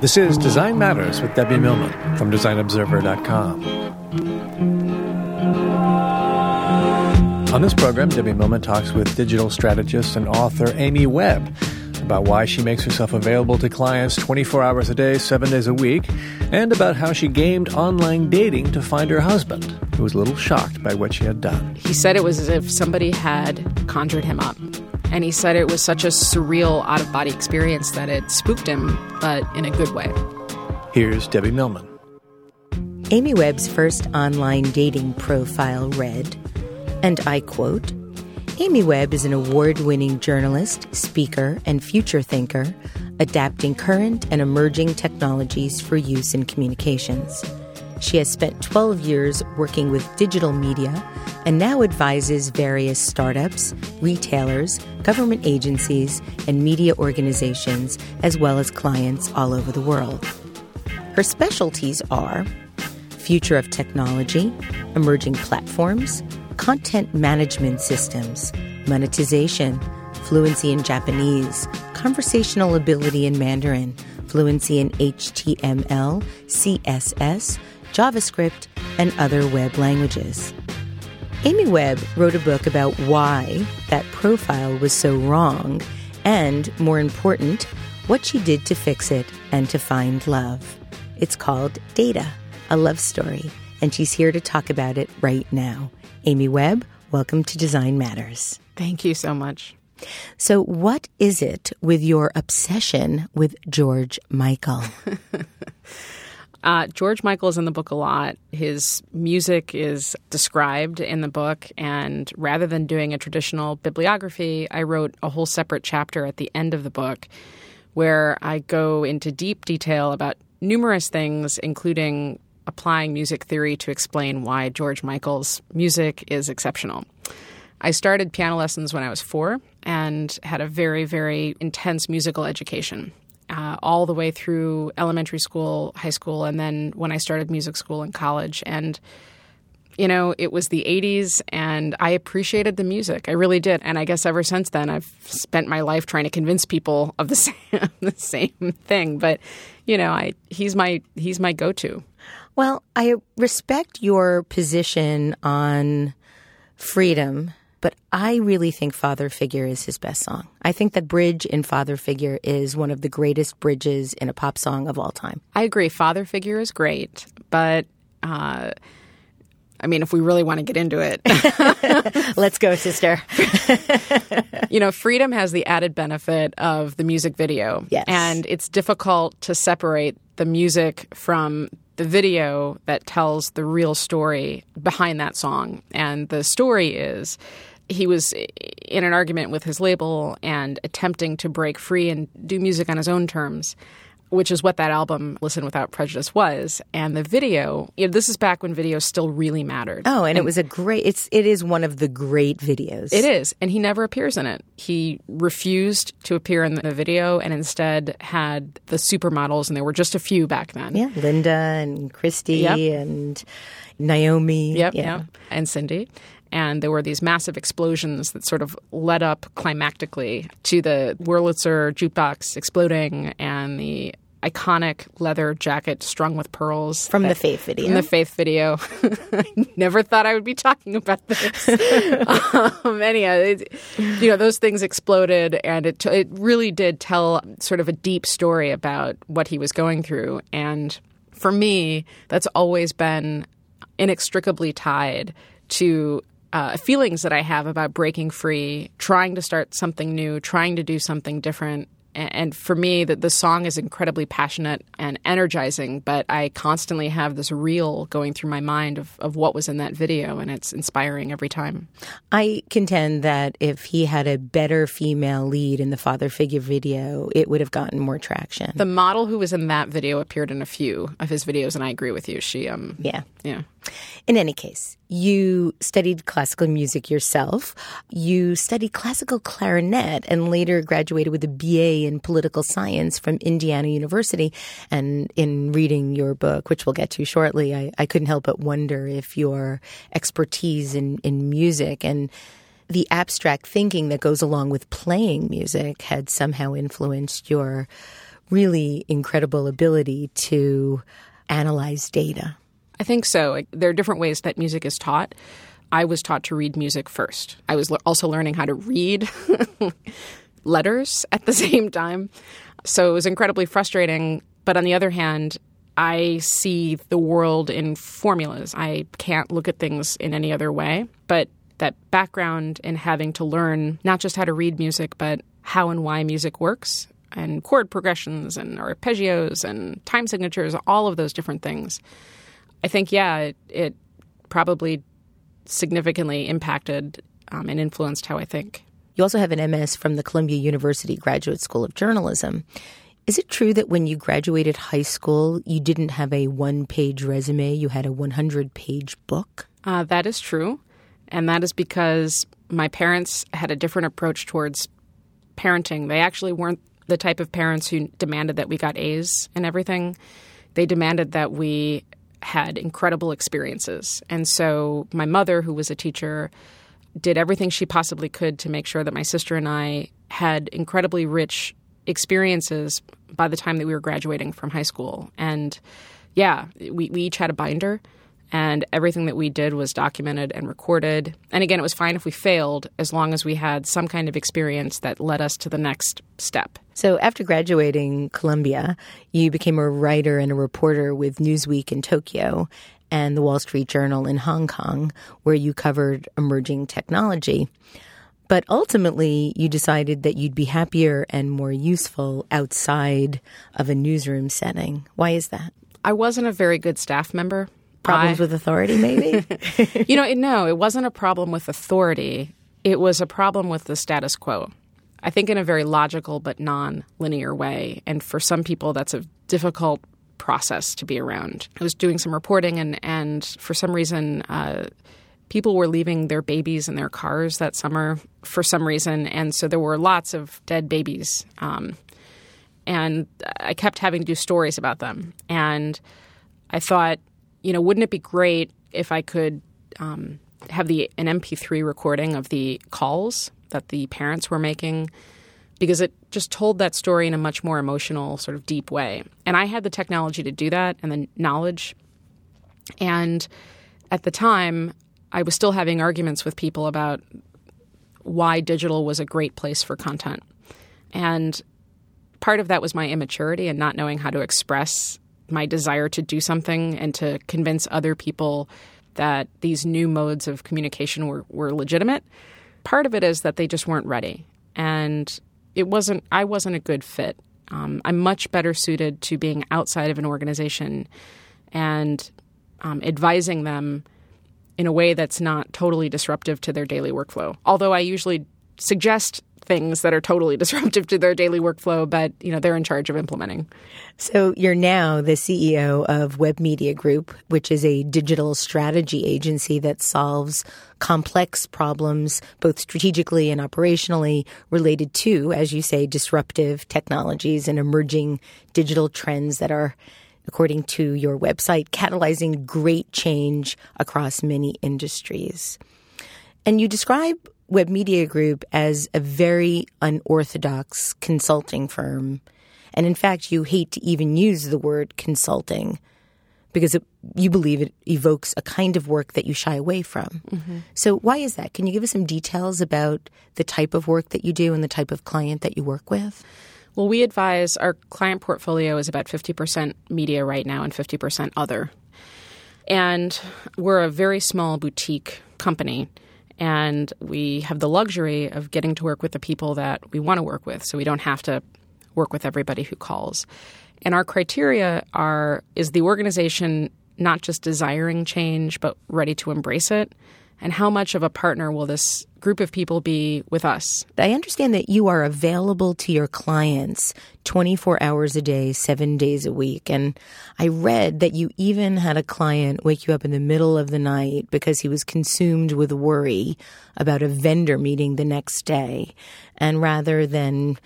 This is Design Matters with Debbie Millman from DesignObserver.com. On this program, Debbie Millman talks with digital strategist and author Amy Webb about why she makes herself available to clients 24 hours a day, 7 days a week, and about how she gamed online dating to find her husband, who was a little shocked by what she had done. He said it was as if somebody had conjured him up. And he said it was such a surreal, out of body experience that it spooked him, but in a good way. Here's Debbie Millman. Amy Webb's first online dating profile read, and I quote, Amy Webb is an award winning journalist, speaker, and future thinker, adapting current and emerging technologies for use in communications. She has spent 12 years working with digital media and now advises various startups, retailers, government agencies, and media organizations, as well as clients all over the world. Her specialties are future of technology, emerging platforms, content management systems, monetization, fluency in Japanese, conversational ability in Mandarin, fluency in HTML, CSS, JavaScript, and other web languages. Amy Webb wrote a book about why that profile was so wrong and, more important, what she did to fix it and to find love. It's called Data, a love story, and she's here to talk about it right now. Amy Webb, welcome to Design Matters. Thank you so much. So, what is it with your obsession with George Michael? uh, George Michael is in the book a lot. His music is described in the book, and rather than doing a traditional bibliography, I wrote a whole separate chapter at the end of the book where I go into deep detail about numerous things, including applying music theory to explain why George Michael's music is exceptional. I started piano lessons when I was four and had a very, very intense musical education. Uh, all the way through elementary school, high school, and then when I started music school in college. And, you know, it was the 80s and I appreciated the music. I really did. And I guess ever since then, I've spent my life trying to convince people of the same, the same thing. But, you know, I, he's my, he's my go to. Well, I respect your position on freedom, but I really think Father Figure is his best song. I think that bridge in Father Figure is one of the greatest bridges in a pop song of all time. I agree. Father Figure is great, but. Uh, I mean, if we really want to get into it, let's go, sister. you know, freedom has the added benefit of the music video. Yes. And it's difficult to separate the music from the video that tells the real story behind that song. And the story is he was in an argument with his label and attempting to break free and do music on his own terms which is what that album Listen Without Prejudice was. And the video, you know, this is back when video still really mattered. Oh, and, and, it was a great it's it is one of the great videos. It is, and he never appears in it. He refused to appear in the video and instead had the supermodels and there were just a few back then. Yeah, Linda and Christy yep. and Naomi. Yep, yeah. yep. And Cindy and there were these massive explosions that sort of led up climactically to the Wurlitzer jukebox exploding and the iconic leather jacket strung with pearls from that, the Faith video. From the Faith video, I never thought I would be talking about this. um, anyhow, it, you know those things exploded, and it it really did tell sort of a deep story about what he was going through. And for me, that's always been inextricably tied to uh, feelings that I have about breaking free, trying to start something new, trying to do something different, and for me that the song is incredibly passionate and energizing but i constantly have this reel going through my mind of, of what was in that video and it's inspiring every time. I contend that if he had a better female lead in the father figure video it would have gotten more traction. The model who was in that video appeared in a few of his videos and i agree with you. She um yeah. yeah in any case you studied classical music yourself. You studied classical clarinet and later graduated with a BA in political science from Indiana University. And in reading your book, which we'll get to shortly, I, I couldn't help but wonder if your expertise in, in music and the abstract thinking that goes along with playing music had somehow influenced your really incredible ability to analyze data. I think so. There are different ways that music is taught. I was taught to read music first. I was also learning how to read letters at the same time. So it was incredibly frustrating. But on the other hand, I see the world in formulas. I can't look at things in any other way. But that background in having to learn not just how to read music, but how and why music works, and chord progressions and arpeggios and time signatures, all of those different things. I think, yeah, it, it probably significantly impacted um, and influenced how I think. You also have an MS from the Columbia University Graduate School of Journalism. Is it true that when you graduated high school, you didn't have a one page resume, you had a 100 page book? Uh, that is true. And that is because my parents had a different approach towards parenting. They actually weren't the type of parents who demanded that we got A's and everything. They demanded that we had incredible experiences. And so my mother, who was a teacher, did everything she possibly could to make sure that my sister and I had incredibly rich experiences by the time that we were graduating from high school. And yeah, we, we each had a binder and everything that we did was documented and recorded. And again, it was fine if we failed as long as we had some kind of experience that led us to the next step. So, after graduating Columbia, you became a writer and a reporter with Newsweek in Tokyo and the Wall Street Journal in Hong Kong, where you covered emerging technology. But ultimately, you decided that you'd be happier and more useful outside of a newsroom setting. Why is that? I wasn't a very good staff member. Problems I, with authority, maybe? you know, no, it wasn't a problem with authority. It was a problem with the status quo. I think in a very logical but non linear way. And for some people, that's a difficult process to be around. I was doing some reporting, and, and for some reason, uh, people were leaving their babies in their cars that summer for some reason. And so there were lots of dead babies. Um, and I kept having to do stories about them. And I thought, you know, wouldn't it be great if I could um, have the an MP3 recording of the calls that the parents were making? Because it just told that story in a much more emotional, sort of deep way. And I had the technology to do that and the knowledge. And at the time, I was still having arguments with people about why digital was a great place for content. And part of that was my immaturity and not knowing how to express my desire to do something and to convince other people that these new modes of communication were, were legitimate. Part of it is that they just weren't ready. And it wasn't I wasn't a good fit. Um, I'm much better suited to being outside of an organization and um, advising them in a way that's not totally disruptive to their daily workflow. Although I usually suggest things that are totally disruptive to their daily workflow, but you know they're in charge of implementing. So you're now the CEO of Webbmedia Group, which is a digital strategy agency that solves complex problems both strategically and operationally related to, as you say, disruptive technologies and emerging digital trends that are according to your website, catalyzing great change across many industries. And you describe Webbmedia Group as a very unorthodox consulting firm. And in fact, you hate to even use the word consulting because it, you believe it evokes a kind of work that you shy away from. Mm-hmm. So, why is that? Can you give us some details about the type of work that you do and the type of client that you work with? Well, we advise our client portfolio is about 50% media right now and 50% other. And we're a very small boutique company. And we have the luxury of getting to work with the people that we want to work with. So we don't have to work with everybody who calls. And our criteria are is the organization not just desiring change, but ready to embrace it? And how much of a partner will this group of people be with us? I understand that you are available to your clients 24 hours a day, seven days a week. And I read that you even had a client wake you up in the middle of the night because he was consumed with worry about a vendor meeting the next day. And rather than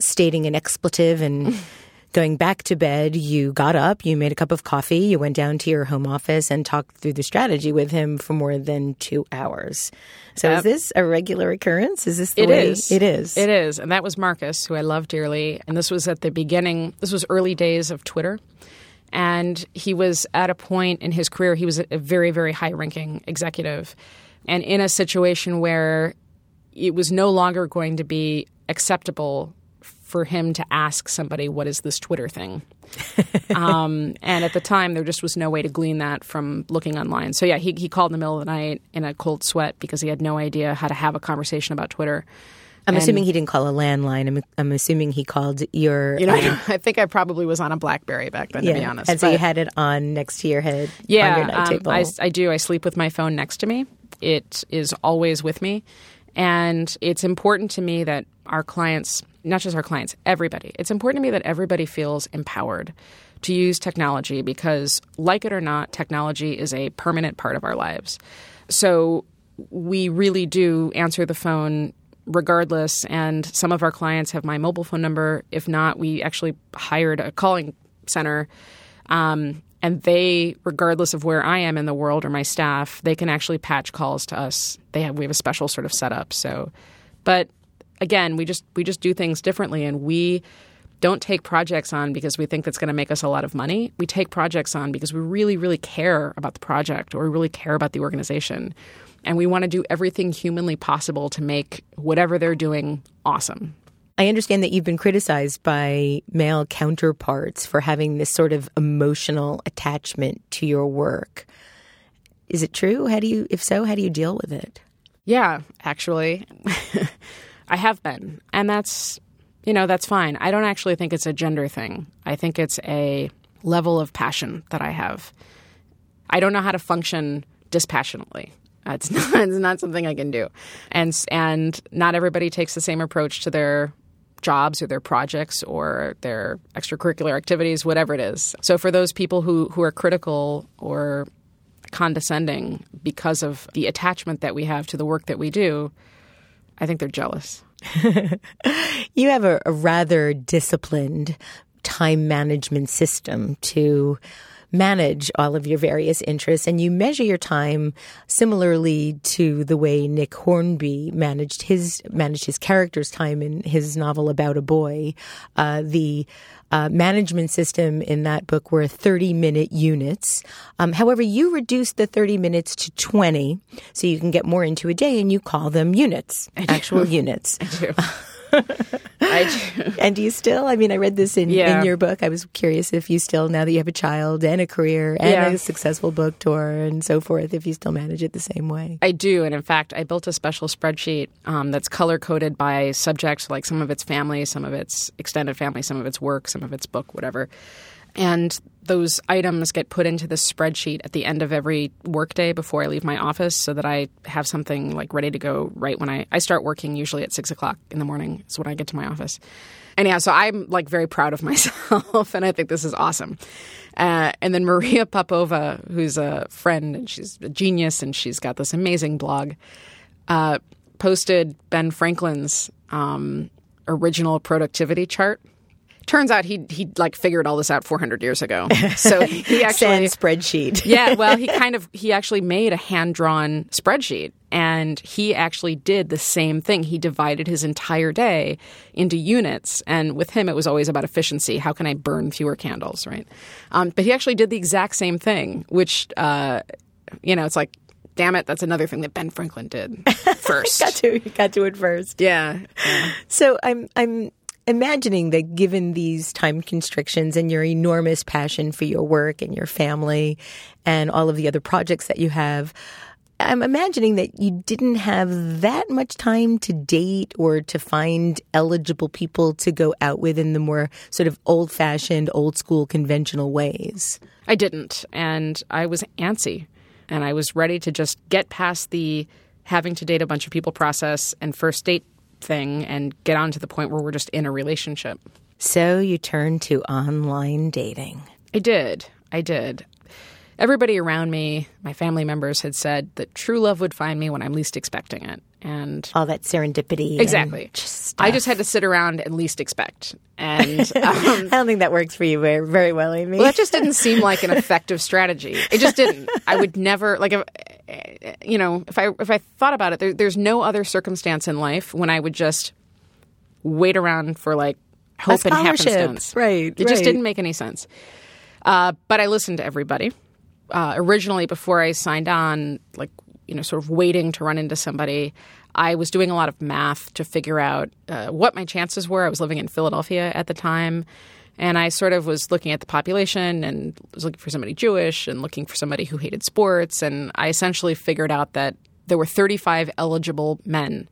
stating an expletive and going back to bed, you got up, you made a cup of coffee, you went down to your home office and talked through the strategy with him for more than two hours. So Yep. is this a regular occurrence? Is this the It way is. it is? It is. And that was Marcus, who I love dearly. And this was at the beginning, this was early days of Twitter. And he was at a point in his career, he was a very, very high ranking executive. And in a situation where it was no longer going to be acceptable for him to ask somebody, What is this Twitter thing? um, and at the time, there just was no way to glean that from looking online. So, yeah, he, he called in the middle of the night in a cold sweat because he had no idea how to have a conversation about Twitter. I'm And- assuming he didn't call a landline. I'm, I'm assuming he called your. You know, um, I think I probably was on a BlackBerry back then, to be honest. And so you had it on next to your head on yeah, your night um. I, I do. I sleep with my phone next to me. It is always with me, and it's important to me that our clients, not just our clients, everybody. It's important to me that everybody feels empowered to use technology because, like it or not, technology is a permanent part of our lives. So we really do answer the phone regardless. And some of our clients have my mobile phone number. If not, we actually hired a calling center. Um, and they, regardless of where I am in the world or my staff, they can actually patch calls to us. They have we have a special sort of setup. So, but again, we just we just do things differently, and we don't take projects on because we think that's going to make us a lot of money. We take projects on because we really, really care about the project or we really care about the organization. And we want to do everything humanly possible to make whatever they're doing awesome. I understand that you've been criticized by male counterparts for having this sort of emotional attachment to your work. Is it true? How do you, if so, how do you deal with it? Yeah, actually, I have been. And that's, you know, that's fine. I don't actually think it's a gender thing. I think it's a level of passion that I have. I don't know how to function dispassionately. Uh, it's not, it's not something I can do. And, and not everybody takes the same approach to their jobs or their projects or their extracurricular activities, whatever it is. So for those people who, who are critical or condescending because of the attachment that we have to the work that we do, I think they're jealous. You have a, a rather disciplined time management system to manage all of your various interests and you measure your time similarly to the way Nick Hornby managed his managed his character's time in his novel about a boy. Uh, the uh, management system in that book were 30 minute units. Um, however, you reduce the 30 minutes to 20 so you can get more into a day and you call them units, actual units. I do. And do you still? I mean, I read this in, Yeah. in your book. I was curious if you still, now that you have a child and a career and Yeah. a successful book tour and so forth, if you still manage it the same way. I do, and in fact, I built a special spreadsheet um, that's color coded by subjects like some of its family, some of its extended family, some of its work, some of its book, whatever. And those items get put into the spreadsheet at the end of every workday before I leave my office, so that I have something like ready to go right when I I start working. Usually at six o'clock in the morning is when I get to my office. And yeah, so I'm like very proud of myself, and I think this is awesome. Uh, and then Maria Popova, who's a friend and she's a genius, and she's got this amazing blog, uh, posted Ben Franklin's um, original productivity chart. Turns out he he like figured all this out 400 years ago. So he actually spreadsheet. yeah, well, he kind of he actually made a hand drawn spreadsheet, and he actually did the same thing. He divided his entire day into units, and with him, it was always about efficiency. How can I burn fewer candles, right? Um, but he actually did the exact same thing, which uh, you know, it's like, damn it, that's another thing that Ben Franklin did first. got to got to it first. yeah, yeah. So I'm I'm imagining that given these time constrictions and your enormous passion for your work and your family and all of the other projects that you have, I'm imagining that you didn't have that much time to date or to find eligible people to go out with in the more sort of old fashioned, old school, conventional ways. I didn't, and I was antsy, and I was ready to just get past the having to date a bunch of people process and first date thing and get on to the point where we're just in a relationship. So you turned to online dating. I did. I did. Everybody around me, my family members, had said that true love would find me when I'm least expecting it. And all that serendipity. exactly. Just I just had to sit around and least expect, and um, I don't think that works for you very, very well, Amy. well, that just didn't seem like an effective strategy. It just didn't. I would never like if you know if I if I thought about it, there, there's no other circumstance in life when I would just wait around for like hope and happenstance. Right, It just didn't make any sense. Uh, but I listened to everybody. Uh, originally, before I signed on, like you know, sort of waiting to run into somebody, I was doing a lot of math to figure out uh, what my chances were. I was living in Philadelphia at the time, and I sort of was looking at the population and was looking for somebody Jewish and looking for somebody who hated sports. And I essentially figured out that there were 35 eligible men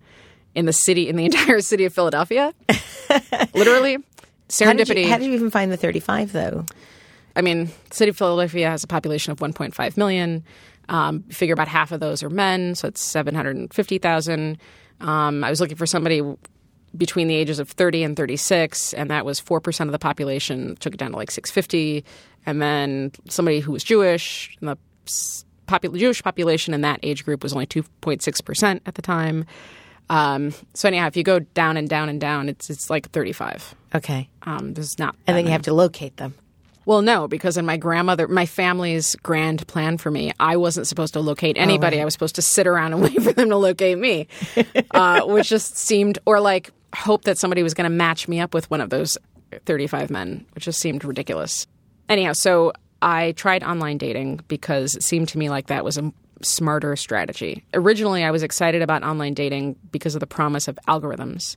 in the city, in the entire city of Philadelphia. Literally, how did, serendipity. you, how did you even find the 35, though? I mean, the city of Philadelphia has a population of 1.5 million. Um, figure about half of those are men, so it's 750,000. Um, I was looking for somebody between the ages of 30 and 36, and that was 4% of the population, took it down to like 650. And then somebody who was Jewish, and the popul- Jewish population in that age group was only 2.6% at the time. Um, so anyhow, if you go down and down and down, it's it's like 35. Okay. Um, there's not. And then you have to locate them. Well, no, because in my grandmother, my family's grand plan for me, I wasn't supposed to locate anybody. I was supposed to sit around and wait for them to locate me, uh, which just seemed, or like hope that somebody was going to match me up with one of those 35 men, which just seemed ridiculous. Anyhow, so I tried online dating because it seemed to me like that was a smarter strategy. Originally, I was excited about online dating because of the promise of algorithms.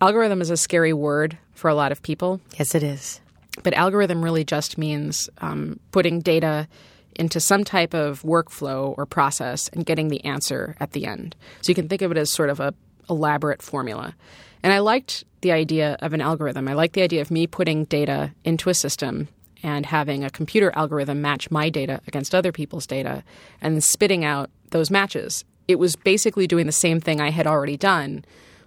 Algorithm is a scary word for a lot of people. Yes, it is. But algorithm really just means um, putting data into some type of workflow or process and getting the answer at the end. So you can think of it as sort of a elaborate formula. And I liked the idea of an algorithm. I liked the idea of me putting data into a system and having a computer algorithm match my data against other people's data and spitting out those matches. It was basically doing the same thing I had already done,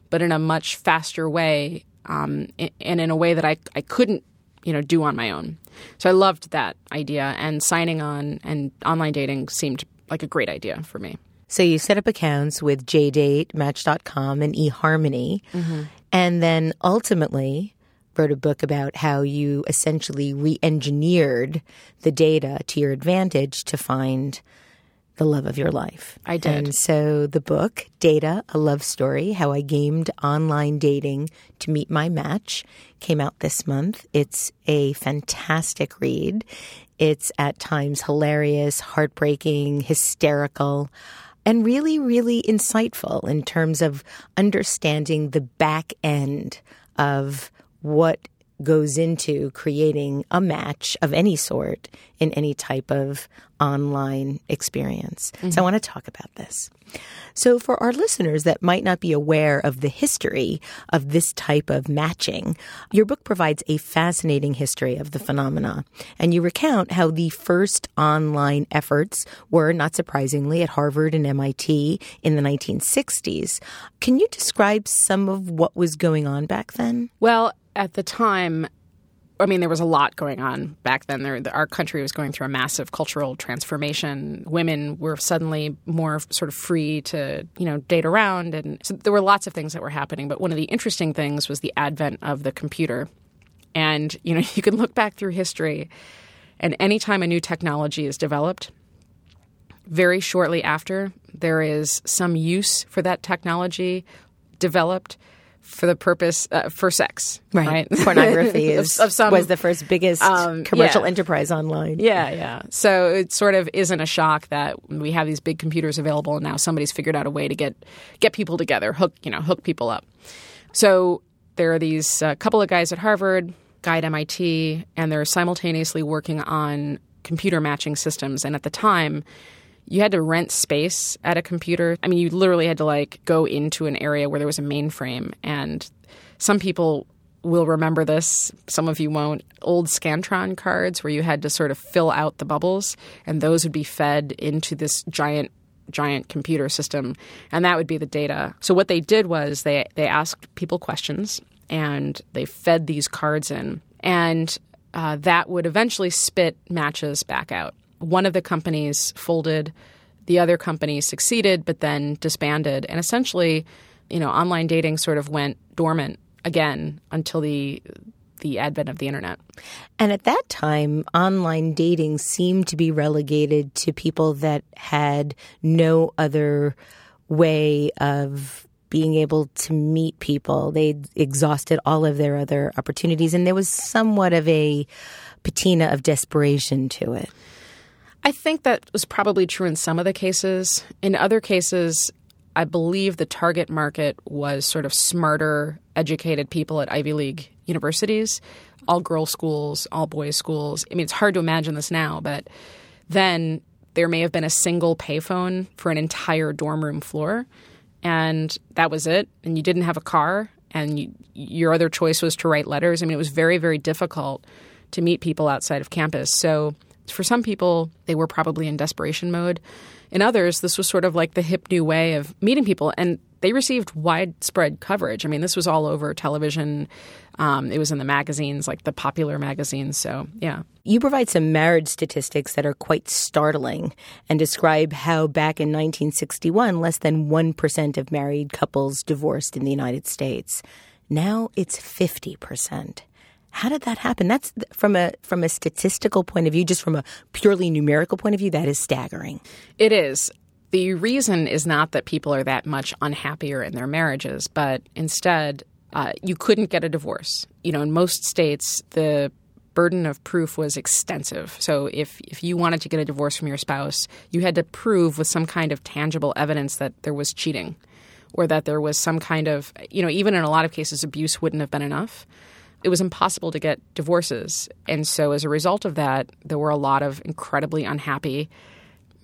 but in a much faster way um, and in a way that I, I couldn't you know do on my own. So I loved that idea, and signing on and online dating seemed like a great idea for me. So you set up accounts with JDate, Match.com, and eHarmony, mm-hmm. and then ultimately wrote a book about how you essentially re-engineered the data to your advantage to find the love of your life. I did. And so the book, Data, A Love Story, How I Gamed Online Dating to Meet My Match, came out this month. It's a fantastic read. It's at times hilarious, heartbreaking, hysterical, and really, really insightful in terms of understanding the back end of what goes into creating a match of any sort in any type of online experience. So I mm-hmm. want to talk about this. So for our listeners that might not be aware of the history of this type of matching, your book provides a fascinating history of the phenomena. And you recount how the first online efforts were, not surprisingly, at Harvard and MIT in the 1960s. Can you describe some of what was going on back then? Well, at the time, I mean, there was a lot going on back then. There, our country was going through a massive cultural transformation. Women were suddenly more sort of free to, you know, date around, and so there were lots of things that were happening. But one of the interesting things was the advent of the computer. And you know, you can look back through history, and anytime a new technology is developed, very shortly after, there is some use for that technology developed for the purpose uh, for sex, right? right? Pornography Of- of some- was the first biggest Um, commercial yeah. enterprise online. Yeah, yeah. So it sort of isn't a shock that we have these big computers available, and now somebody's figured out a way to get get people together, hook you know, hook people up. So there are these uh, couple of guys at Harvard, guy at MIT, and they're simultaneously working on computer matching systems. And at the time, you had to rent space at a computer. I mean, you literally had to like go into an area where there was a mainframe. And some people will remember this, some of you won't. Old Scantron cards where you had to sort of fill out the bubbles, and those would be fed into this giant giant computer system and that would be the data so what they did was they they asked people questions and they fed these cards in and uh, that would eventually spit matches back out one of the companies folded The other company succeeded, but then disbanded. And essentially, you know, online dating sort of went dormant again until the the advent of the internet. And at that time, online dating seemed to be relegated to people that had no other way of being able to meet people. They'd exhausted all of their other opportunities, and there was somewhat of a patina of desperation to it. I think that was probably true in some of the cases. In other cases, I believe the target market was sort of smarter, educated people at Ivy League universities, all girls' schools, all boys' schools. I mean, it's hard to imagine this now, but then there may have been a single payphone for an entire dorm room floor, and that was it. And you didn't have a car, and you, your other choice was to write letters. I mean, it was very, very difficult to meet people outside of campus. So for some people, they were probably in desperation mode. In others, this was sort of like the hip new way of meeting people, and they received widespread coverage. I mean, this was all over television. Um, it was in the magazines, like the popular magazines. So, yeah. You provide some marriage statistics that are quite startling and describe how back in 1961, less than 1% of married couples divorced in the United States. Now it's 50%. How did that happen? That's from a from a statistical point of view, just from a purely numerical point of view, that is staggering. It is. The reason is not that people are that much unhappier in their marriages, but instead, uh, you couldn't get a divorce. You know, in most states, the burden of proof was extensive. So if if you wanted to get a divorce from your spouse, you had to prove with some kind of tangible evidence that there was cheating or that there was some kind of, you know, even in a lot of cases abuse wouldn't have been enough it was impossible to get divorces. And so as a result of that, there were a lot of incredibly unhappy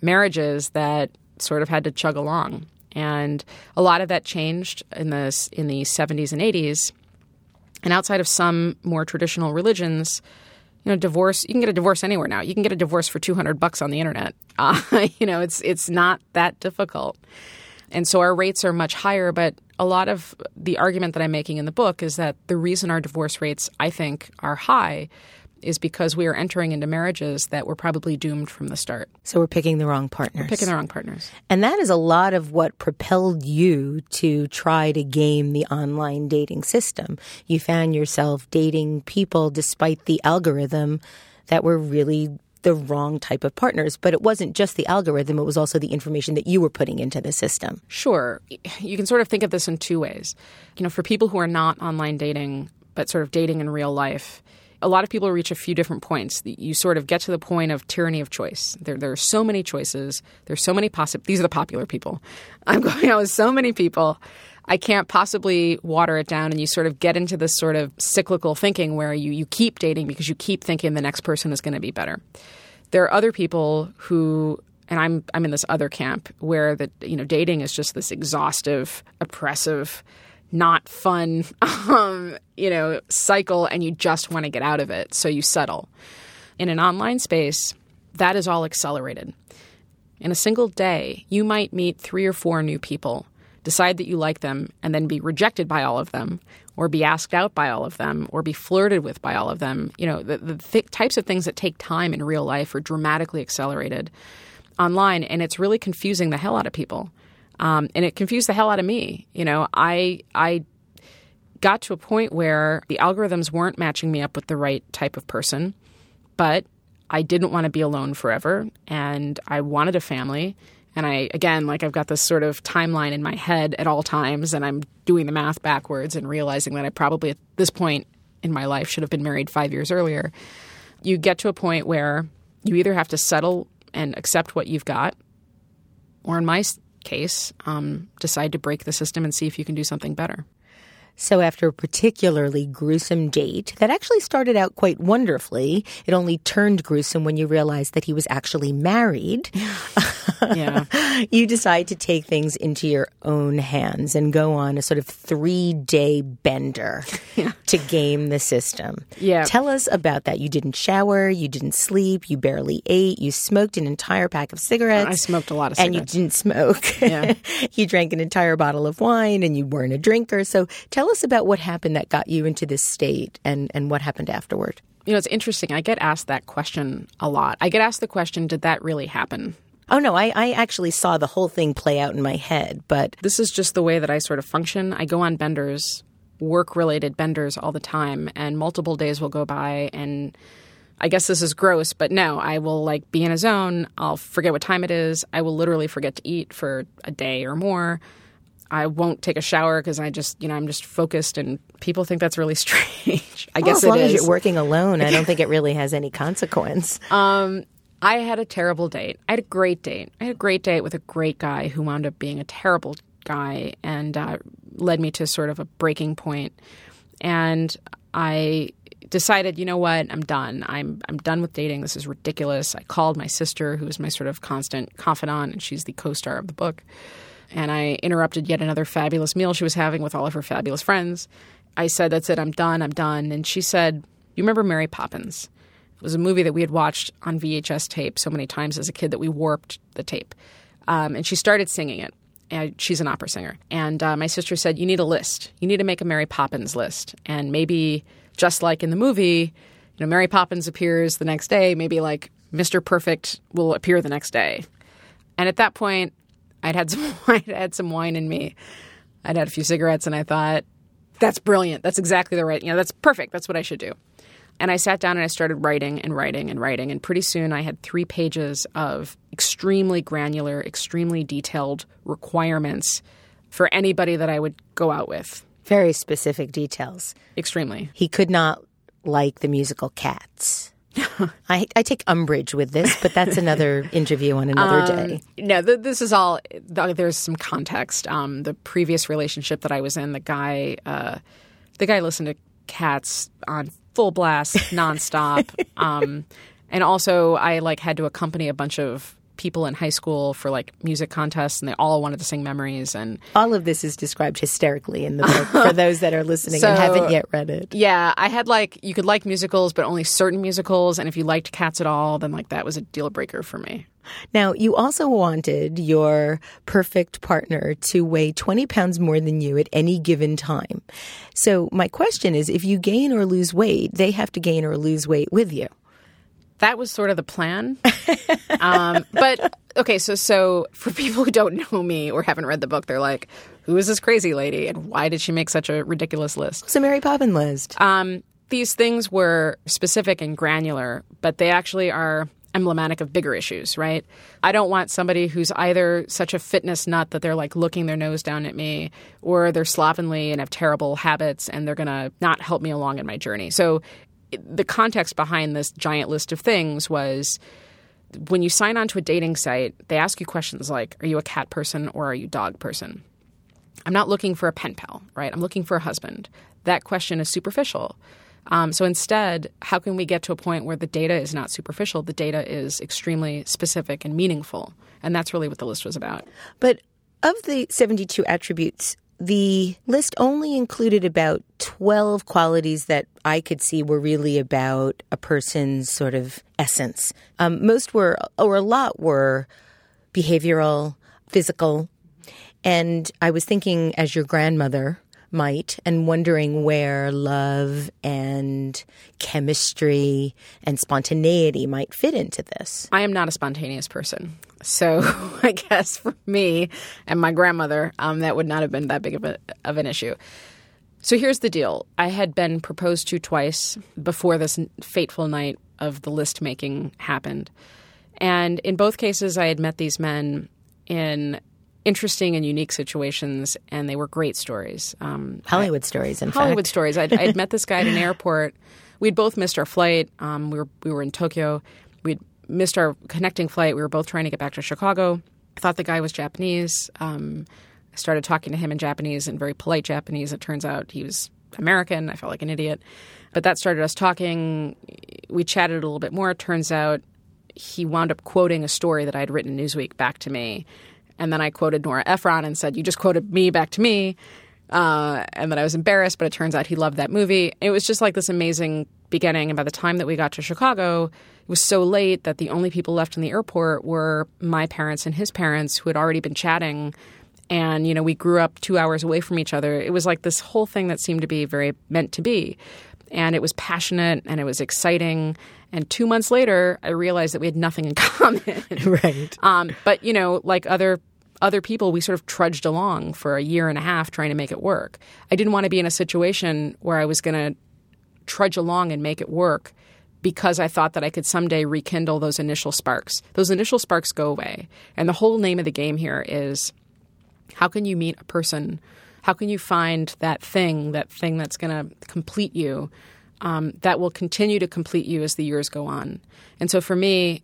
marriages that sort of had to chug along. And a lot of that changed in the in the 70s and 80s. And outside of some more traditional religions, you know, divorce you can get a divorce anywhere now. You can get a divorce for 200 bucks on the internet. Uh, you know, it's it's not that difficult. And so our rates are much higher, but a lot of the argument that I'm making in the book is that the reason our divorce rates, I think, are high is because we are entering into marriages that were probably doomed from the start. So we're picking the wrong partners. We're picking the wrong partners. And that is a lot of what propelled you to try to game the online dating system. You found yourself dating people despite the algorithm that were really the wrong type of partners. But it wasn't just the algorithm, it was also the information that you were putting into the system. Sure. You can sort of think of this in two ways. You know, for people who are not online dating, but sort of dating in real life, a lot of people reach a few different points. You sort of get to the point of tyranny of choice. There, there are so many choices. There's so many possible. These are the popular people. I'm going out with so many people. I can't possibly water it down, and you sort of get into this sort of cyclical thinking where you you keep dating because you keep thinking the next person is going to be better. There are other people who and I'm I'm in this other camp where the you know dating is just this exhaustive, oppressive, not fun, um, you know, cycle, and you just want to get out of it, so you settle. In an online space, that is all accelerated. In a single day, you might meet three or four new people decide that you like them, and then be rejected by all of them, or be asked out by all of them, or be flirted with by all of them. You know, the, the th- types of things that take time in real life are dramatically accelerated online, and it's really confusing the hell out of people. Um, and it confused the hell out of me. You know, I I got to a point where the algorithms weren't matching me up with the right type of person, but I didn't want to be alone forever, and I wanted a family, and I, again, like I've got this sort of timeline in my head at all times, and I'm doing the math backwards and realizing that I probably at this point in my life should have been married five years earlier. You get to a point where you either have to settle and accept what you've got, or in my case, um, decide to break the system and see if you can do something better. So, after a particularly gruesome date that actually started out quite wonderfully, it only turned gruesome when you realized that he was actually married. yeah. you decide to take things into your own hands and go on a sort of three day bender yeah. to game the system. Yeah. Tell us about that. You didn't shower, you didn't sleep, you barely ate, you smoked an entire pack of cigarettes. I smoked a lot of cigarettes. And you didn't smoke. Yeah. you drank an entire bottle of wine and you weren't a drinker. So, tell Tell us about what happened that got you into this state and, and what happened afterward. You know, it's interesting. I get asked that question a lot. I get asked the question, did that really happen? Oh no, I, I actually saw the whole thing play out in my head, but This is just the way that I sort of function. I go on benders, work related benders all the time, and multiple days will go by and I guess this is gross, but no, I will like be in a zone. I'll forget what time it is. I will literally forget to eat for a day or more. I won't take a shower because I just, you know, I'm just focused, and people think that's really strange. I well, guess as long as you're working alone, I don't think it really has any consequence. I had a terrible date. I had a great date. I had a great date with a great guy who wound up being a terrible guy and uh, led me to sort of a breaking point. And I decided, you know what, I'm done. I'm I'm done with dating. This is ridiculous. I called my sister, who is my sort of constant confidant, and she's the co-star of the book. And I interrupted yet another fabulous meal she was having with all of her fabulous friends. I said, "That's it. I'm done. I'm done." And she said, "You remember Mary Poppins?" It was a movie that we had watched on VHS tape so many times as a kid that we warped the tape. Um, and she started singing it. And she's an opera singer. And uh, my sister said, You need a list. You need to make a Mary Poppins list. And maybe, just like in the movie, you know, Mary Poppins appears the next day. Maybe like Mr. Perfect will appear the next day. And at that point, I'd had some I'd had some wine in me. I'd had a few cigarettes, and I thought, that's brilliant. That's exactly the right. You know, that's perfect. That's what I should do. And I sat down and I started writing and writing and writing. And pretty soon I had three pages of extremely granular, extremely detailed requirements for anybody that I would go out with. Very specific details. Extremely. He could not like the musical Cats. I, I take umbrage with this, but that's another interview on another day. No, th- this is all. th- There's some context. Um, the previous relationship that I was in, the guy, uh, the guy listened to Cats on full blast, nonstop, um, and also I like had to accompany a bunch of people in high school for like music contests, and they all wanted to sing memories. And All of this is described hysterically in the book for those that are listening So- and haven't yet read it. yeah, I had like you could like musicals, but only certain musicals. And if you liked Cats at all, then like that was a deal breaker for me. Now, you also wanted your perfect partner to weigh 20 pounds more than you at any given time. So, my question is if you gain or lose weight, they have to gain or lose weight with you. That was sort of the plan. um, but okay, so so for people who don't know me or haven't read the book, they're like, "Who is this crazy lady, and why did she make such a ridiculous list?" So, Mary Poppin list. Um, these things were specific and granular, but they actually are emblematic of bigger issues, right? I don't want somebody who's either such a fitness nut that they're like looking their nose down at me, or they're slovenly and have terrible habits and they're gonna not help me along in my journey. So the context behind this giant list of things was when you sign on to a dating site, they ask you questions like, Are you a cat person or are you dog person? I'm not looking for a pen pal, right? I'm looking for a husband. That question is superficial. Um, so instead, how can we get to a point where the data is not superficial? The data is extremely specific and meaningful. And that's really what the list was about. But of the 72 attributes, the list only included about 12 qualities that I could see were really about a person's sort of essence. Um, most were, or a lot were, behavioral, physical. And I was thinking, as your grandmother might, and wondering where love and chemistry and spontaneity might fit into this. I am not a spontaneous person. So I guess for me and my grandmother, um, that would not have been that big of, a, of an issue. So here's the deal I had been proposed to twice before this fateful night of the list making happened. And in both cases, I had met these men in interesting and unique situations, and they were great stories. Um, Hollywood stories, in Hollywood fact. stories. I'd, I'd met this guy at an airport. We'd both missed our flight. Um, we were we were in Tokyo. We'd missed our connecting flight. We were both trying to get back to Chicago. I thought the guy was Japanese. Um, I started talking to him in Japanese and very polite Japanese. It turns out he was American. I felt like an idiot. But that started us talking. We chatted a little bit more. It turns out he wound up quoting a story that I'd written in Newsweek back to me. And then I quoted Nora Ephron and said, You just quoted me back to me. Uh, and then I was embarrassed, but it turns out he loved that movie. It was just like this amazing beginning. And by the time that we got to Chicago, it was so late that the only people left in the airport were my parents and his parents who had already been chatting. And, you know, we grew up two hours away from each other. It was like this whole thing that seemed to be very meant to be. And it was passionate and it was exciting. And two months later, I realized that we had nothing in common. right. Um, but you know, like other other people, we sort of trudged along for a year and a half trying to make it work. I didn't want to be in a situation where I was going to trudge along and make it work because I thought that I could someday rekindle those initial sparks. Those initial sparks go away. And the whole name of the game here is how can you meet a person? How can you find that thing, that thing that's going to complete you, um, that will continue to complete you as the years go on? And so for me,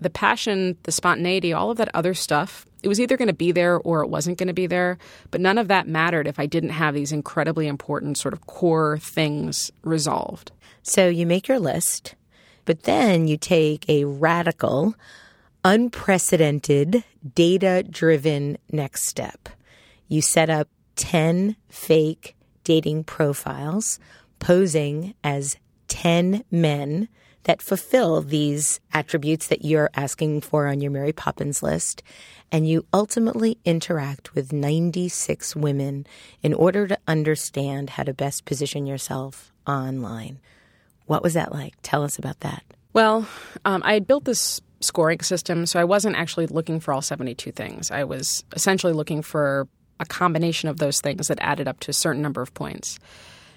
the passion, the spontaneity, all of that other stuff, it was either going to be there or it wasn't going to be there. But none of that mattered if I didn't have these incredibly important sort of core things resolved. So you make your list, but then you take a radical, unprecedented, data driven next step. You set up 10 fake dating profiles posing as 10 men that fulfill these attributes that you're asking for on your Mary Poppins list. And you ultimately interact with 96 women in order to understand how to best position yourself online. What was that like? Tell us about that. Well, um, I had built this scoring system, so I wasn't actually looking for all 72 things. I was essentially looking for a combination of those things that added up to a certain number of points.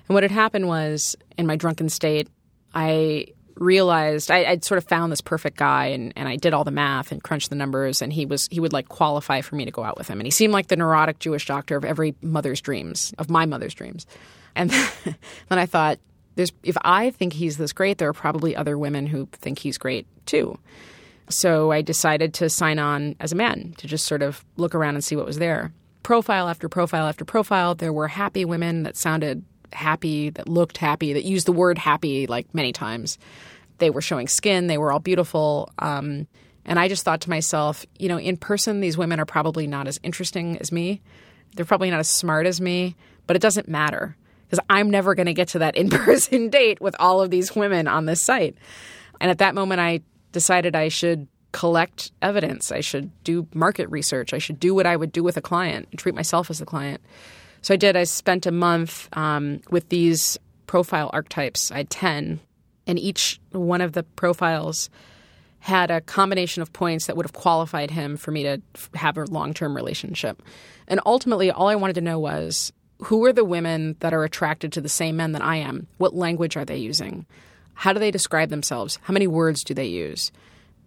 And what had happened was, in my drunken state, I realized I, would sort of found this perfect guy and, and I did all the math and crunched the numbers and he was he would like qualify for me to go out with him. And he seemed like the neurotic Jewish doctor of every mother's dreams of my mother's dreams. And then I thought there's if I think he's this great there are probably other women who think he's great too. So I decided to sign on as a man to just sort of look around and see what was there profile after profile after profile there were happy women that sounded happy, that looked happy, that used the word happy like many times. They were showing skin, they were all beautiful. Um, and I just thought to myself, you know, in person, these women are probably not as interesting as me. They're probably not as smart as me, but it doesn't matter because I'm never going to get to that in person date with all of these women on this site. And at that moment, I decided I should collect evidence. I should do market research. I should do what I would do with a client and treat myself as a client. So I did. I spent a month um, with these profile archetypes. I had 10, and each one of the profiles had a combination of points that would have qualified him for me to have a long term relationship. And ultimately, all I wanted to know was who are the women that are attracted to the same men that I am? What language are they using? How do they describe themselves? How many words do they use?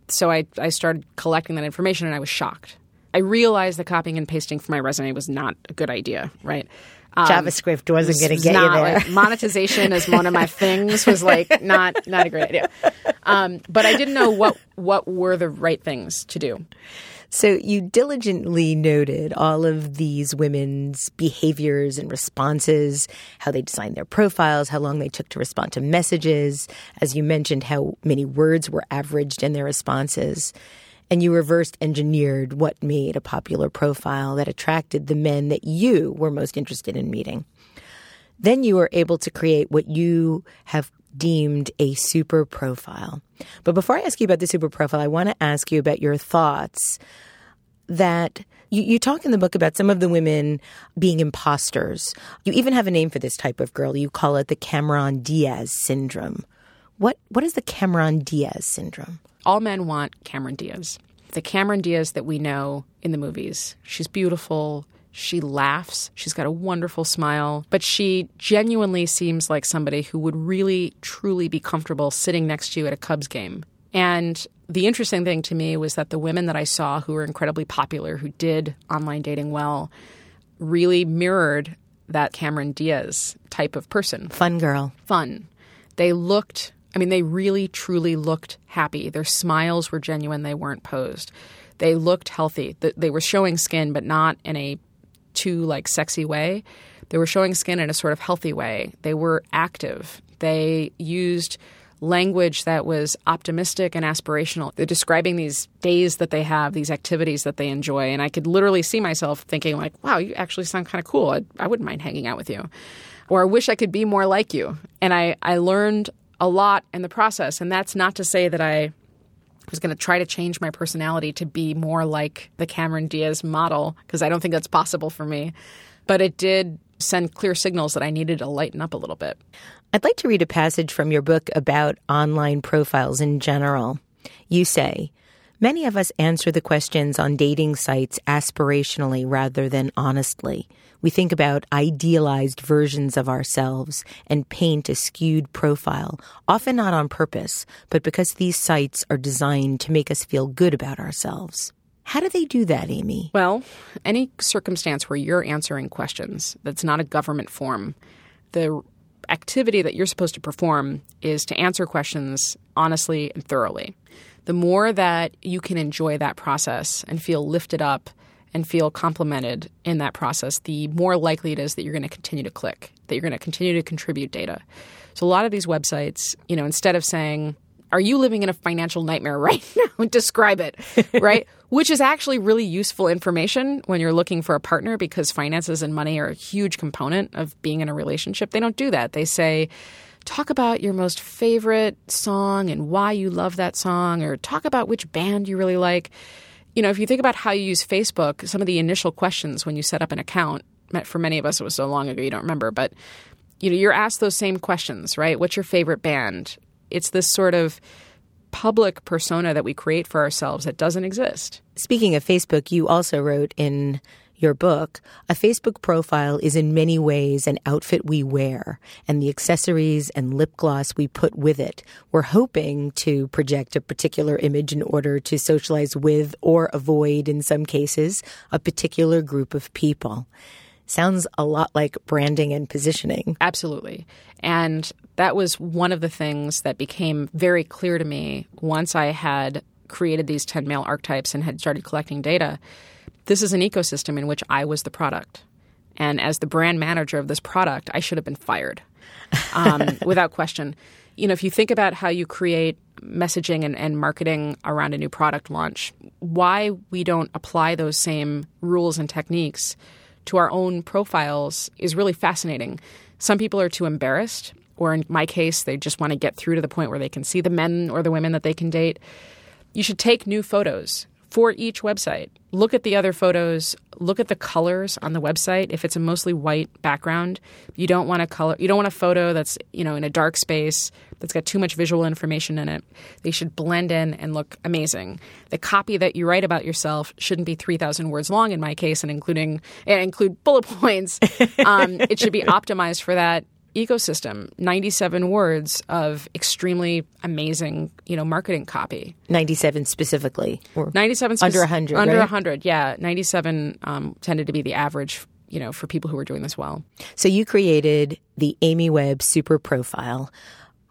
So I, I started collecting that information and I was shocked. I realized that copying and pasting for my resume was not a good idea, right? Um, JavaScript wasn't going to get not, you there. Like, monetization as one of my things was like not not a great idea. Um, but I didn't know what what were the right things to do. So you diligently noted all of these women's behaviors and responses, how they designed their profiles, how long they took to respond to messages, as you mentioned, how many words were averaged in their responses and you reversed engineered what made a popular profile that attracted the men that you were most interested in meeting. Then you were able to create what you have deemed a super profile. But before I ask you about the super profile, I want to ask you about your thoughts that you, you, talk in the book about some of the women being imposters. You even have a name for this type of girl. You call it the Cameron Diaz syndrome. What what is the Cameron Diaz syndrome? all men want Cameron Diaz. The Cameron Diaz that we know in the movies. She's beautiful. She laughs. She's got a wonderful smile, but she genuinely seems like somebody who would really, truly be comfortable sitting next to you at a Cubs game. And the interesting thing to me was that the women that I saw who were incredibly popular, who did online dating well, really mirrored that Cameron Diaz type of person. Fun girl. Fun. They looked I mean, they really, truly looked happy. Their smiles were genuine, they weren't posed. They looked healthy. They were showing skin, but not in a too like sexy way. They were showing skin in a sort of healthy way. They were active. They used language that was optimistic and aspirational. They're describing these days that they have, these activities that they enjoy. And I could literally see myself thinking, like, wow, you actually sound kind of cool. I, I wouldn't mind hanging out with you. Or I wish I could be more like you. And I, I learned a lot in the process. And that's not to say that I was going to try to change my personality to be more like the Cameron Diaz model, because I don't think that's possible for me. But it did send clear signals that I needed to lighten up a little bit. I'd like to read a passage from your book about online profiles in general. You say, Many of us answer the questions on dating sites aspirationally rather than honestly. We think about idealized versions of ourselves and paint a skewed profile, often not on purpose, but because these sites are designed to make us feel good about ourselves. How do they do that, Amy? Well, any circumstance where you're answering questions that's not a government form, the activity that you're supposed to perform is to answer questions honestly and thoroughly the more that you can enjoy that process and feel lifted up and feel complimented in that process, the more likely it is that you're going to continue to click, that you're going to continue to contribute data. So a lot of these websites, you know, instead of saying, are you living in a financial nightmare right now? Describe it, right? Which is actually really useful information when you're looking for a partner because finances and money are a huge component of being in a relationship. They don't do that. They say, talk about your most favorite song and why you love that song, or talk about which band you really like. You know, if you think about how you use Facebook, some of the initial questions when you set up an account, for many of us, it was so long ago you don't remember, but you know, you're asked those same questions, right? What's your favorite band? It's this sort of public persona that we create for ourselves that doesn't exist. Speaking of Facebook, you also wrote in your book, a Facebook profile is in many ways an outfit we wear and the accessories and lip gloss we put with it. We're hoping to project a particular image in order to socialize with or avoid, in some cases, a particular group of people. Sounds a lot like branding and positioning. Absolutely. And that was one of the things that became very clear to me once I had created these 10 male archetypes and had started collecting data this is an ecosystem in which I was the product. And as the brand manager of this product, I should have been fired um, without question. You know, if you think about how you create messaging and, and marketing around a new product launch, why we don't apply those same rules and techniques to our own profiles is really fascinating. Some people are too embarrassed, or in my case, they just want to get through to the point where they can see the men or the women that they can date. You should take new photos for each website. Look at the other photos, look at the colors on the website. If it's a mostly white background, you don't want a color you don't want a photo that's, you know, in a dark space that's got too much visual information in it. They should blend in and look amazing. The copy that you write about yourself shouldn't be 3000 words long in my case and including and include bullet points. Um, it should be optimized for that ecosystem 97 words of extremely amazing you know marketing copy. 97 specifically 97 spe- under 100 under right? 100 yeah. 97 um, tended to be the average you know for people who were doing this well. So you created the amy webb super profile.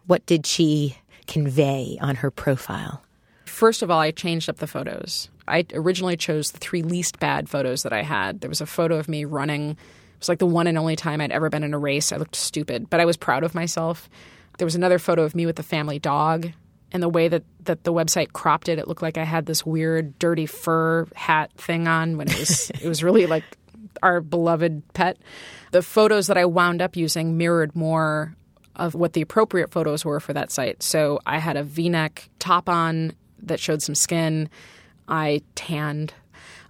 What did she convey on her profile? First of all i changed up the photos. I originally chose the three least bad photos that i had. There was a photo of me running it was like the one and only time I'd ever been in a race. I looked stupid, but I was proud of myself. There was another photo of me with the family dog, and the way that, that the website cropped it, it looked like I had this weird, dirty fur hat thing on when it was it was really like our beloved pet. The photos that I wound up using mirrored more of what the appropriate photos were for that site. So I had a V-neck top on that showed some skin. I tanned.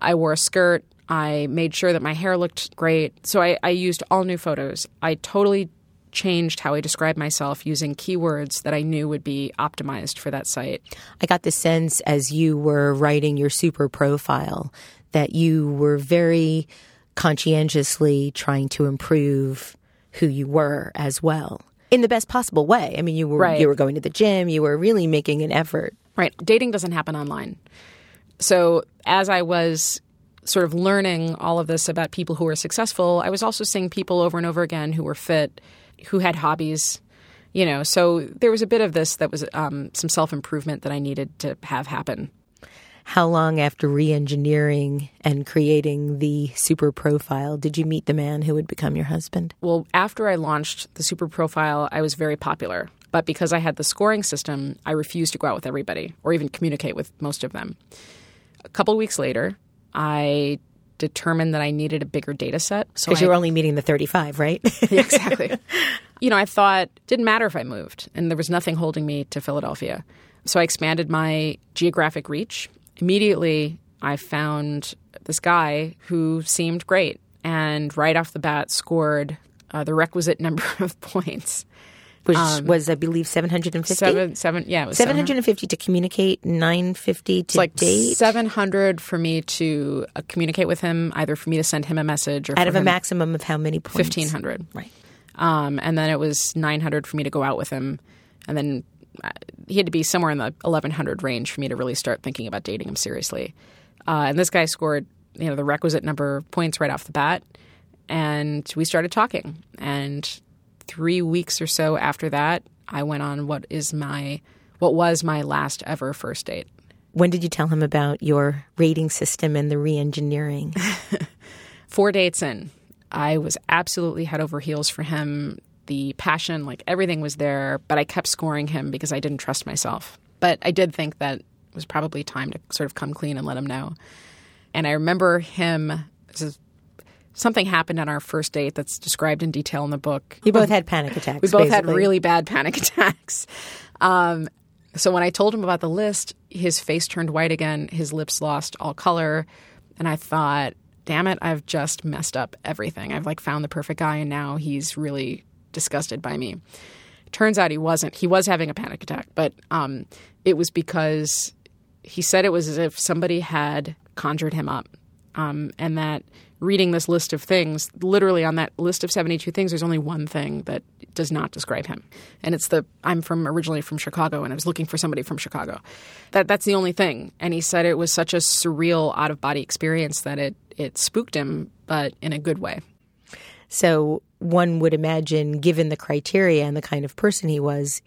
I wore a skirt. I made sure that my hair looked great. So I, I used all new photos. I totally changed how I described myself using keywords that I knew would be optimized for that site. I got the sense as you were writing your super profile that you were very conscientiously trying to improve who you were as well in the best possible way. I mean, you were right. you were going to the gym, you were really making an effort. Right. Dating doesn't happen online. So, as I was sort of learning all of this about people who were successful, I was also seeing people over and over again who were fit, who had hobbies, you know. So there was a bit of this that was um, some self improvement that I needed to have happen. How long after re engineering and creating the super profile did you meet the man who would become your husband? Well, after I launched the super profile, I was very popular. But because I had the scoring system, I refused to go out with everybody or even communicate with most of them. A couple weeks later, I determined that I needed a bigger data set. So because you were only meeting the 35, right? exactly. you know, I thought it didn't matter if I moved, and there was nothing holding me to Philadelphia. So I expanded my geographic reach. Immediately, I found this guy who seemed great and right off the bat scored uh, the requisite number of points which um, was, I believe, 750? Seven, seven, yeah, it was 750 to communicate, 950 to like date. 700 for me to uh, communicate with him, either for me to send him a message or Out of a maximum of how many points? 1500. Right. Um, and then it was 900 for me to go out with him. And then uh, he had to be somewhere in the 1100 range for me to really start thinking about dating him seriously. Uh, and this guy scored, you know, the requisite number of points right off the bat. And we started talking. And three weeks or so after that, I went on what is my what was my last ever first date. When did you tell him about your rating system and the reengineering? Four dates in, I was absolutely head over heels for him. The passion, like everything was there, but I kept scoring him because I didn't trust myself. But I did think that it was probably time to sort of come clean and let him know. And I remember him something happened on our first date that's described in detail in the book. You both had panic attacks. We both basically. had really bad panic attacks. Um, so when I told him about the list, his face turned white again, his lips lost all color, and I thought, damn it, I've just messed up everything. I've like found the perfect guy, and now he's really disgusted by me. Turns out he wasn't. He was having a panic attack, but um, it was because he said it was as if somebody had conjured him up, um, and that reading this list of things, literally on that list of 72 things, there's only one thing that does not describe him. And it's the I'm from originally from Chicago and I was looking for somebody from Chicago. That that's the only thing. And he said it was such a surreal out of body experience that it it spooked him, but in a good way. So one would imagine given the criteria and the kind of person he was,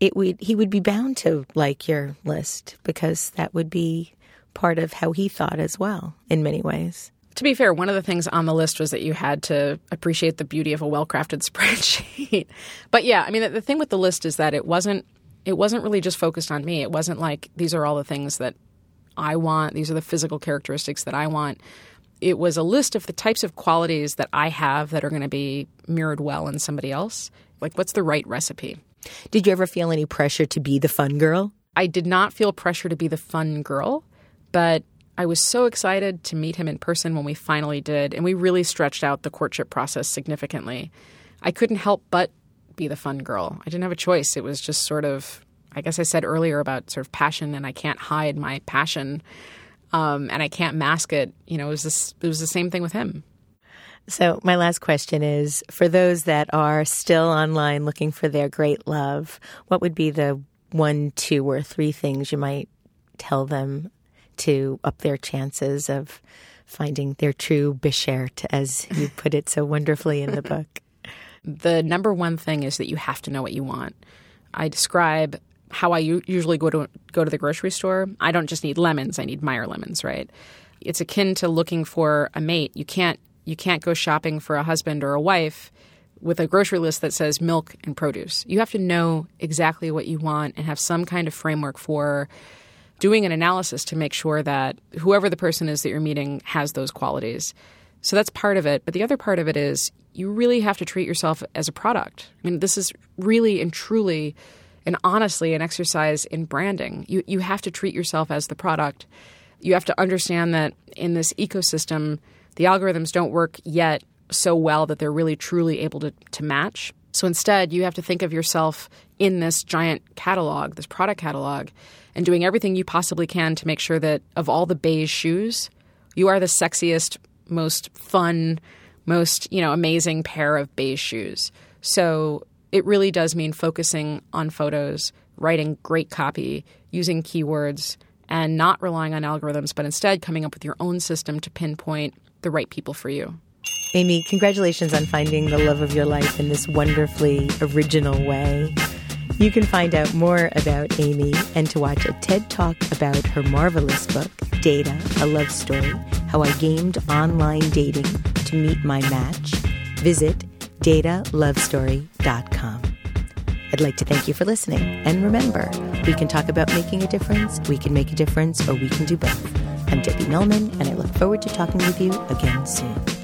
it would he would be bound to like your list because that would be part of how he thought as well in many ways to be fair, one of the things on the list was that you had to appreciate the beauty of a well-crafted spreadsheet. but yeah, I mean, the, the thing with the list is that it wasn't it wasn't really just focused on me. It wasn't like these are all the things that I want. These are the physical characteristics that I want. It was a list of the types of qualities that I have that are going to be mirrored well in somebody else. Like, what's the right recipe? Did you ever feel any pressure to be the fun girl? I did not feel pressure to be the fun girl, but I was so excited to meet him in person when we finally did, and we really stretched out the courtship process significantly. I couldn't help but be the fun girl. I didn't have a choice. It was just sort of, I guess I said earlier about sort of passion, and I can't hide my passion, um, and I can't mask it. You know, it was this. It was the same thing with him. So, my last question is for those that are still online looking for their great love, what would be the one, two, or three things you might tell them to up their chances of finding their true Beshert, as you put it so wonderfully in the book? The number one thing is that you have to know what you want. I describe how I usually go to go to the grocery store. I don't just need lemons; I need Meyer lemons, right? It's akin to looking for a mate. You can't you can't go shopping for a husband or a wife with a grocery list that says milk and produce. You have to know exactly what you want and have some kind of framework for doing an analysis to make sure that whoever the person is that you're meeting has those qualities. So that's part of it. But the other part of it is you really have to treat yourself as a product. I mean, this is really and truly and honestly an exercise in branding. You, you have to treat yourself as the product. You have to understand that in this ecosystem, the algorithms don't work yet so well that they're really truly able to, to match. So instead, you have to think of yourself in this giant catalog, this product catalog, and doing everything you possibly can to make sure that of all the beige shoes, you are the sexiest, most fun, most, you know, amazing pair of beige shoes. So it really does mean focusing on photos, writing great copy, using keywords, and not relying on algorithms, but instead coming up with your own system to pinpoint the right people for you. Amy, congratulations on finding the love of your life in this wonderfully original way. You can find out more about Amy and to watch a TED Talk about her marvelous book, Data, A Love Story How I Gamed Online Dating to Meet My Match. Visit datalovestory.com. I'd like to thank you for listening. And remember, we can talk about making a difference, we can make a difference, or we can do both. I'm Debbie Millman, and I look forward to talking with you again soon.